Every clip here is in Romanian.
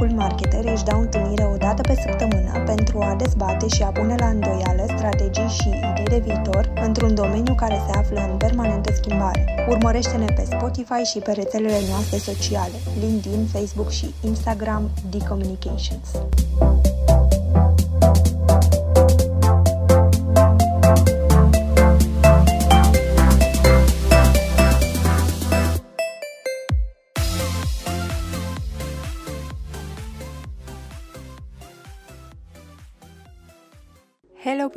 Mindful Marketer își dau întâlnire o dată pe săptămână pentru a dezbate și a pune la îndoială strategii și idei de viitor într-un domeniu care se află în permanentă schimbare. Urmărește-ne pe Spotify și pe rețelele noastre sociale, LinkedIn, Facebook și Instagram, D-Communications. Hello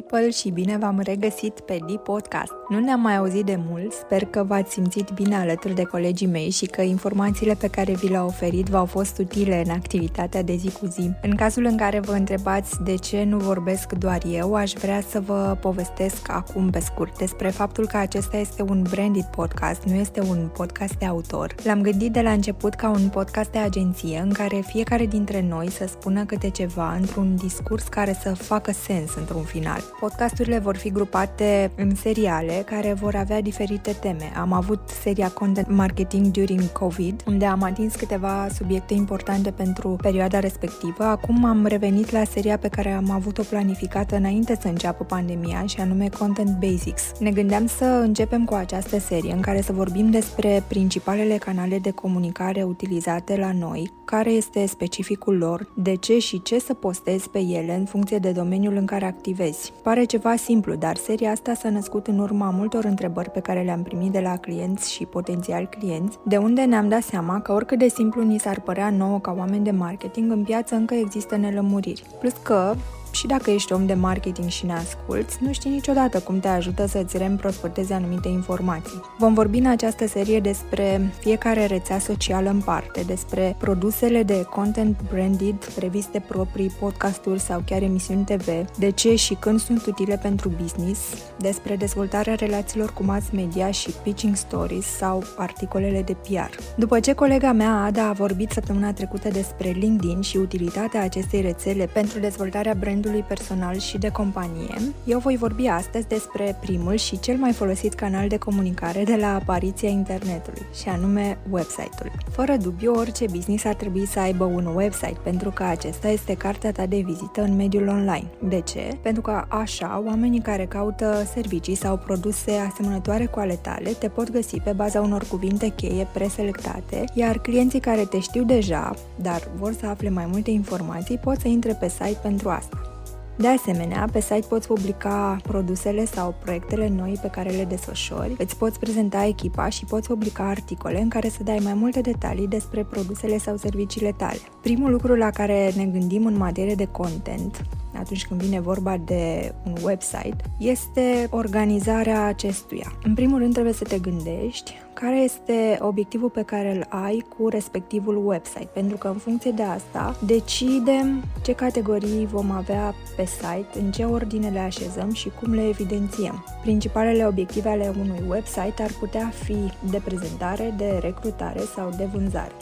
people și bine v-am regăsit pe D Podcast. Nu ne-am mai auzit de mult, sper că v-ați simțit bine alături de colegii mei și că informațiile pe care vi le-au oferit v-au fost utile în activitatea de zi cu zi. În cazul în care vă întrebați de ce nu vorbesc doar eu, aș vrea să vă povestesc acum pe scurt despre faptul că acesta este un branded podcast, nu este un podcast de autor. L-am gândit de la început ca un podcast de agenție în care fiecare dintre noi să spună câte ceva într-un discurs care să facă sens într-un final. Podcasturile vor fi grupate în seriale care vor avea diferite teme. Am avut seria Content Marketing During COVID, unde am atins câteva subiecte importante pentru perioada respectivă. Acum am revenit la seria pe care am avut-o planificată înainte să înceapă pandemia, și anume Content Basics. Ne gândeam să începem cu această serie în care să vorbim despre principalele canale de comunicare utilizate la noi, care este specificul lor, de ce și ce să postezi pe ele în funcție de domeniul în care activezi. Pare ceva simplu, dar seria asta s-a născut în urma multor întrebări pe care le-am primit de la clienți și potențiali clienți, de unde ne-am dat seama că oricât de simplu ni s-ar părea nouă ca oameni de marketing, în piață încă există nelămuriri. Plus că și dacă ești om de marketing și ne asculți, nu știi niciodată cum te ajută să-ți reîmprospătezi anumite informații. Vom vorbi în această serie despre fiecare rețea socială în parte, despre produsele de content branded, reviste proprii, podcasturi sau chiar emisiuni TV, de ce și când sunt utile pentru business, despre dezvoltarea relațiilor cu mass media și pitching stories sau articolele de PR. După ce colega mea Ada a vorbit săptămâna trecută despre LinkedIn și utilitatea acestei rețele pentru dezvoltarea brandului brandului personal și de companie, eu voi vorbi astăzi despre primul și cel mai folosit canal de comunicare de la apariția internetului, și anume website-ul. Fără dubiu, orice business ar trebui să aibă un website, pentru că acesta este cartea ta de vizită în mediul online. De ce? Pentru că așa, oamenii care caută servicii sau produse asemănătoare cu ale tale te pot găsi pe baza unor cuvinte cheie preselectate, iar clienții care te știu deja, dar vor să afle mai multe informații, pot să intre pe site pentru asta. De asemenea, pe site poți publica produsele sau proiectele noi pe care le desfășori, îți poți prezenta echipa și poți publica articole în care să dai mai multe detalii despre produsele sau serviciile tale. Primul lucru la care ne gândim în materie de content atunci când vine vorba de un website este organizarea acestuia. În primul rând trebuie să te gândești care este obiectivul pe care îl ai cu respectivul website, pentru că în funcție de asta decidem ce categorii vom avea pe site, în ce ordine le așezăm și cum le evidențiem. Principalele obiective ale unui website ar putea fi de prezentare, de recrutare sau de vânzare.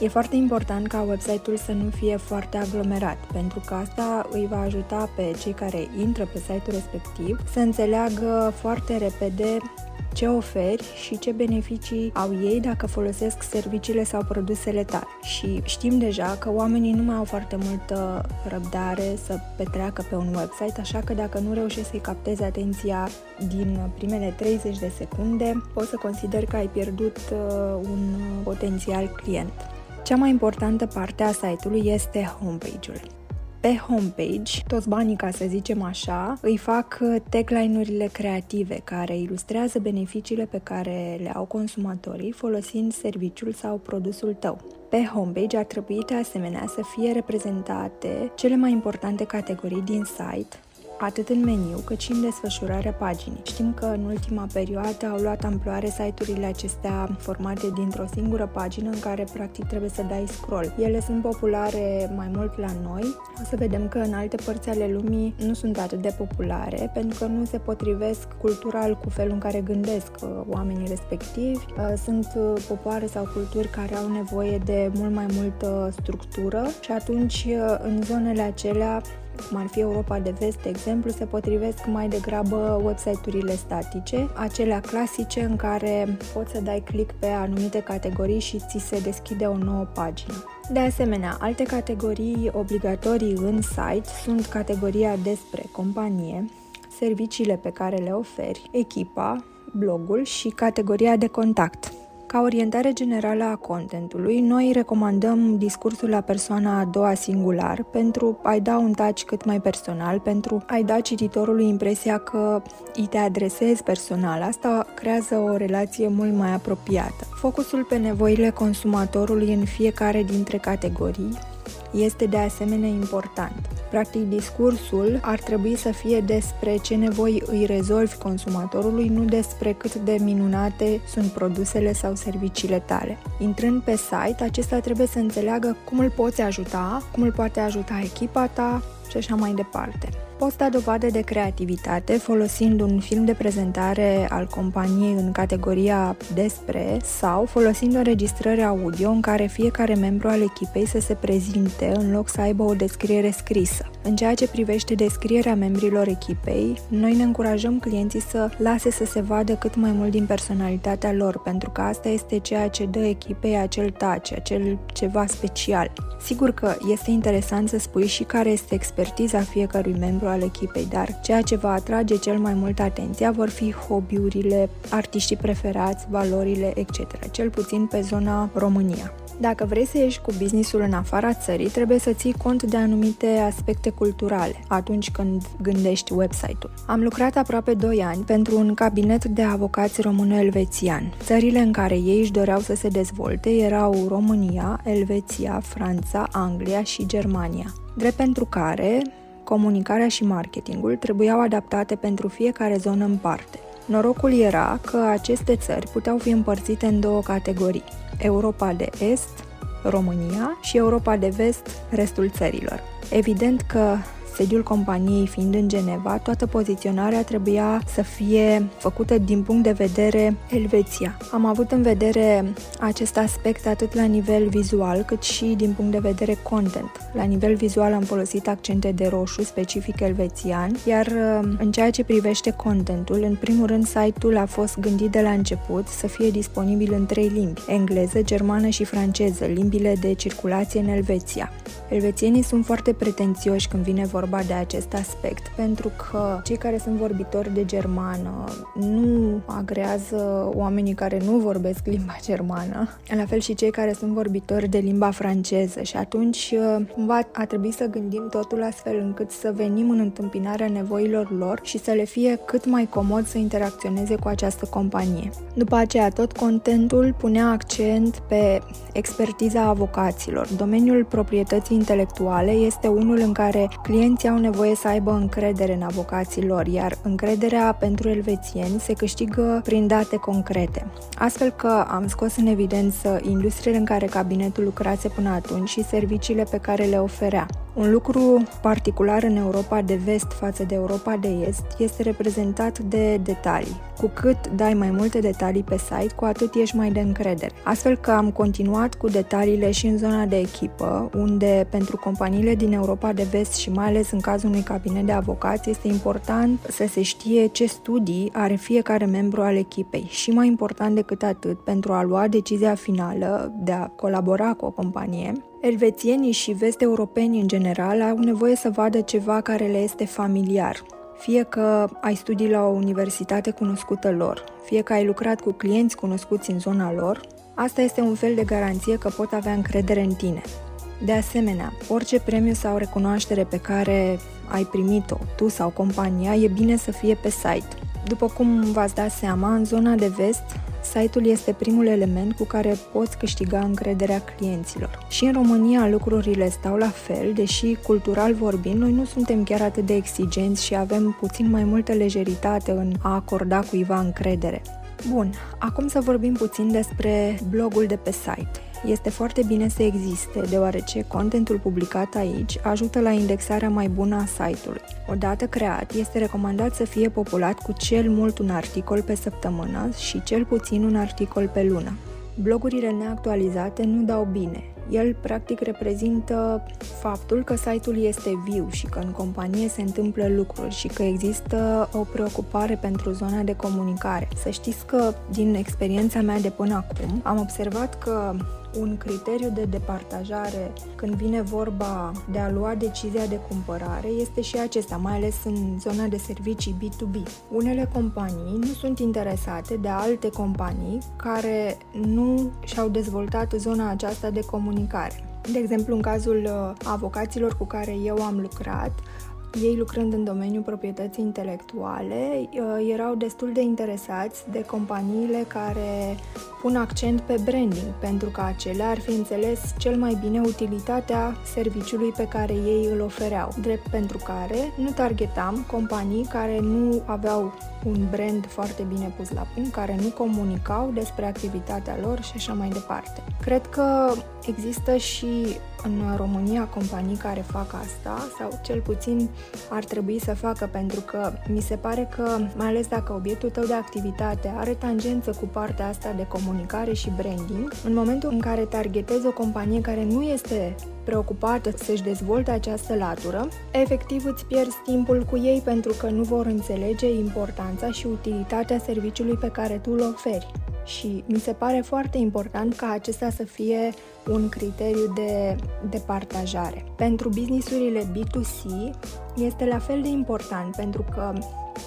E foarte important ca website-ul să nu fie foarte aglomerat, pentru că asta îi va ajuta pe cei care intră pe site-ul respectiv să înțeleagă foarte repede ce oferi și ce beneficii au ei dacă folosesc serviciile sau produsele tale. Și știm deja că oamenii nu mai au foarte multă răbdare să petreacă pe un website, așa că dacă nu reușești să-i captezi atenția din primele 30 de secunde, poți să consideri că ai pierdut uh, un potențial client. Cea mai importantă parte a site-ului este homepage-ul. Pe homepage, toți banii, ca să zicem așa, îi fac tagline-urile creative care ilustrează beneficiile pe care le au consumatorii folosind serviciul sau produsul tău. Pe homepage ar trebui de asemenea să fie reprezentate cele mai importante categorii din site, atât în meniu cât și în desfășurarea paginii. Știm că în ultima perioadă au luat amploare site-urile acestea formate dintr-o singură pagină în care practic trebuie să dai scroll. Ele sunt populare mai mult la noi. O să vedem că în alte părți ale lumii nu sunt atât de populare pentru că nu se potrivesc cultural cu felul în care gândesc uh, oamenii respectivi. Uh, sunt uh, popoare sau culturi care au nevoie de mult mai multă structură și atunci în zonele acelea cum ar fi Europa de Vest, de exemplu, se potrivesc mai degrabă website-urile statice, acelea clasice în care poți să dai click pe anumite categorii și ți se deschide o nouă pagină. De asemenea, alte categorii obligatorii în site sunt categoria despre companie, serviciile pe care le oferi, echipa, blogul și categoria de contact. Ca orientare generală a contentului, noi recomandăm discursul la persoana a doua singular pentru a-i da un touch cât mai personal, pentru a-i da cititorului impresia că îi te adresezi personal. Asta creează o relație mult mai apropiată. Focusul pe nevoile consumatorului în fiecare dintre categorii este de asemenea important. Practic, discursul ar trebui să fie despre ce nevoi îi rezolvi consumatorului, nu despre cât de minunate sunt produsele sau serviciile tale. Intrând pe site, acesta trebuie să înțeleagă cum îl poți ajuta, cum îl poate ajuta echipa ta și așa mai departe. Poți da dovadă de creativitate folosind un film de prezentare al companiei în categoria despre sau folosind o înregistrare audio în care fiecare membru al echipei să se prezinte în loc să aibă o descriere scrisă. În ceea ce privește descrierea membrilor echipei, noi ne încurajăm clienții să lase să se vadă cât mai mult din personalitatea lor, pentru că asta este ceea ce dă echipei acel touch, acel ceva special. Sigur că este interesant să spui și care este expertiza fiecărui membru al echipei, dar ceea ce va atrage cel mai mult atenția vor fi hobby-urile, artiștii preferați, valorile, etc., cel puțin pe zona România. Dacă vrei să ieși cu businessul în afara țării, trebuie să ții cont de anumite aspecte culturale atunci când gândești website-ul. Am lucrat aproape 2 ani pentru un cabinet de avocați româno-elvețian. Țările în care ei își doreau să se dezvolte erau România, Elveția, Franța, Anglia și Germania. Drept pentru care comunicarea și marketingul trebuiau adaptate pentru fiecare zonă în parte. Norocul era că aceste țări puteau fi împărțite în două categorii, Europa de Est, România și Europa de Vest, restul țărilor. Evident că sediul companiei fiind în Geneva, toată poziționarea trebuia să fie făcută din punct de vedere Elveția. Am avut în vedere acest aspect atât la nivel vizual cât și din punct de vedere content. La nivel vizual am folosit accente de roșu specific elvețian, iar uh, în ceea ce privește contentul, în primul rând site-ul a fost gândit de la început să fie disponibil în trei limbi, engleză, germană și franceză, limbile de circulație în Elveția. Elvețienii sunt foarte pretențioși când vine vorba de acest aspect, pentru că cei care sunt vorbitori de germană nu agrează oamenii care nu vorbesc limba germană, la fel și cei care sunt vorbitori de limba franceză și atunci cumva a trebuit să gândim totul astfel încât să venim în întâmpinarea nevoilor lor și să le fie cât mai comod să interacționeze cu această companie. După aceea, tot contentul punea accent pe expertiza avocaților. Domeniul proprietății intelectuale este unul în care clienții au nevoie să aibă încredere în avocații lor, iar încrederea pentru elvețieni se câștigă prin date concrete. Astfel că am scos în evidență industriile în care cabinetul lucrase până atunci și serviciile pe care le oferea. Un lucru particular în Europa de vest față de Europa de est este reprezentat de detalii. Cu cât dai mai multe detalii pe site, cu atât ești mai de încredere. Astfel că am continuat cu detaliile și în zona de echipă, unde pentru companiile din Europa de vest și mai ales în cazul unui cabinet de avocați este important să se știe ce studii are fiecare membru al echipei și mai important decât atât, pentru a lua decizia finală de a colabora cu o companie, Elvețienii și vest-europeni în general au nevoie să vadă ceva care le este familiar, fie că ai studii la o universitate cunoscută lor, fie că ai lucrat cu clienți cunoscuți în zona lor, asta este un fel de garanție că pot avea încredere în tine. De asemenea, orice premiu sau recunoaștere pe care ai primit-o, tu sau compania, e bine să fie pe site. După cum v-ați dat seama, în zona de vest, Site-ul este primul element cu care poți câștiga încrederea clienților. Și în România lucrurile stau la fel, deși cultural vorbind, noi nu suntem chiar atât de exigenți și avem puțin mai multă lejeritate în a acorda cuiva încredere. Bun, acum să vorbim puțin despre blogul de pe site. Este foarte bine să existe, deoarece contentul publicat aici ajută la indexarea mai bună a site-ului. Odată creat, este recomandat să fie populat cu cel mult un articol pe săptămână și cel puțin un articol pe lună. Blogurile neactualizate nu dau bine. El practic reprezintă faptul că site-ul este viu și că în companie se întâmplă lucruri și că există o preocupare pentru zona de comunicare. Să știți că din experiența mea de până acum am observat că un criteriu de departajare când vine vorba de a lua decizia de cumpărare este și acesta, mai ales în zona de servicii B2B. Unele companii nu sunt interesate de alte companii care nu și-au dezvoltat zona aceasta de comunicare. De exemplu, în cazul uh, avocaților cu care eu am lucrat, ei lucrând în domeniul proprietății intelectuale, uh, erau destul de interesați de companiile care pun accent pe branding, pentru că acelea ar fi înțeles cel mai bine utilitatea serviciului pe care ei îl ofereau, drept pentru care nu targetam companii care nu aveau un brand foarte bine pus la punct, care nu comunicau despre activitatea lor și așa mai departe. Cred că există și în România companii care fac asta sau cel puțin ar trebui să facă pentru că mi se pare că, mai ales dacă obiectul tău de activitate are tangență cu partea asta de comunicare și branding, în momentul în care targetezi o companie care nu este preocupată să-și dezvolte această latură, efectiv îți pierzi timpul cu ei pentru că nu vor înțelege importanța și utilitatea serviciului pe care tu îl oferi. Și mi se pare foarte important ca acesta să fie un criteriu de, de partajare. Pentru businessurile B2C este la fel de important pentru că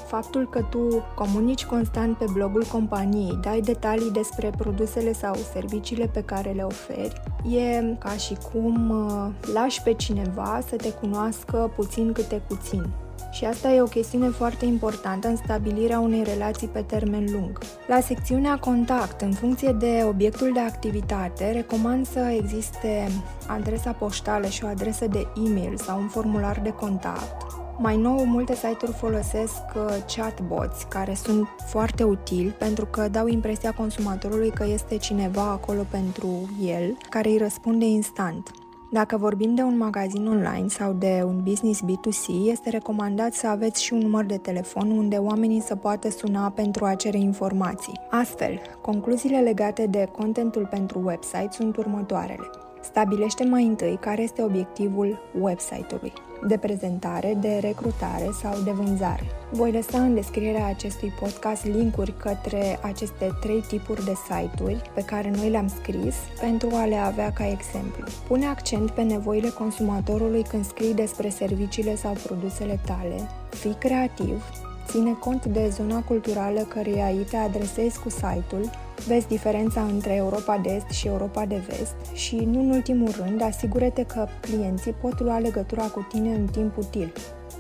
faptul că tu comunici constant pe blogul companiei, dai detalii despre produsele sau serviciile pe care le oferi, e ca și cum uh, lași pe cineva să te cunoască puțin câte puțin. Și asta e o chestiune foarte importantă în stabilirea unei relații pe termen lung. La secțiunea contact, în funcție de obiectul de activitate, recomand să existe adresa poștală și o adresă de e-mail sau un formular de contact. Mai nou, multe site-uri folosesc uh, chatbots, care sunt foarte utili pentru că dau impresia consumatorului că este cineva acolo pentru el, care îi răspunde instant. Dacă vorbim de un magazin online sau de un business B2C, este recomandat să aveți și un număr de telefon unde oamenii să poată suna pentru a cere informații. Astfel, concluziile legate de contentul pentru website sunt următoarele. Stabilește mai întâi care este obiectivul website-ului de prezentare, de recrutare sau de vânzare. Voi lăsa în descrierea acestui podcast linkuri către aceste trei tipuri de site-uri pe care noi le-am scris pentru a le avea ca exemplu. Pune accent pe nevoile consumatorului când scrii despre serviciile sau produsele tale. Fii creativ, ține cont de zona culturală căreia îi te adresezi cu site-ul Vezi diferența între Europa de Est și Europa de Vest și, nu în ultimul rând, asigură-te că clienții pot lua legătura cu tine în timp util.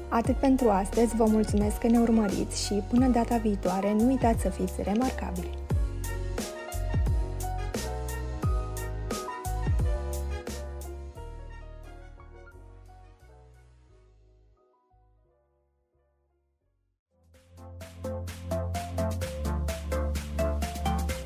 Atât pentru astăzi, vă mulțumesc că ne urmăriți și până data viitoare nu uitați să fiți remarcabili!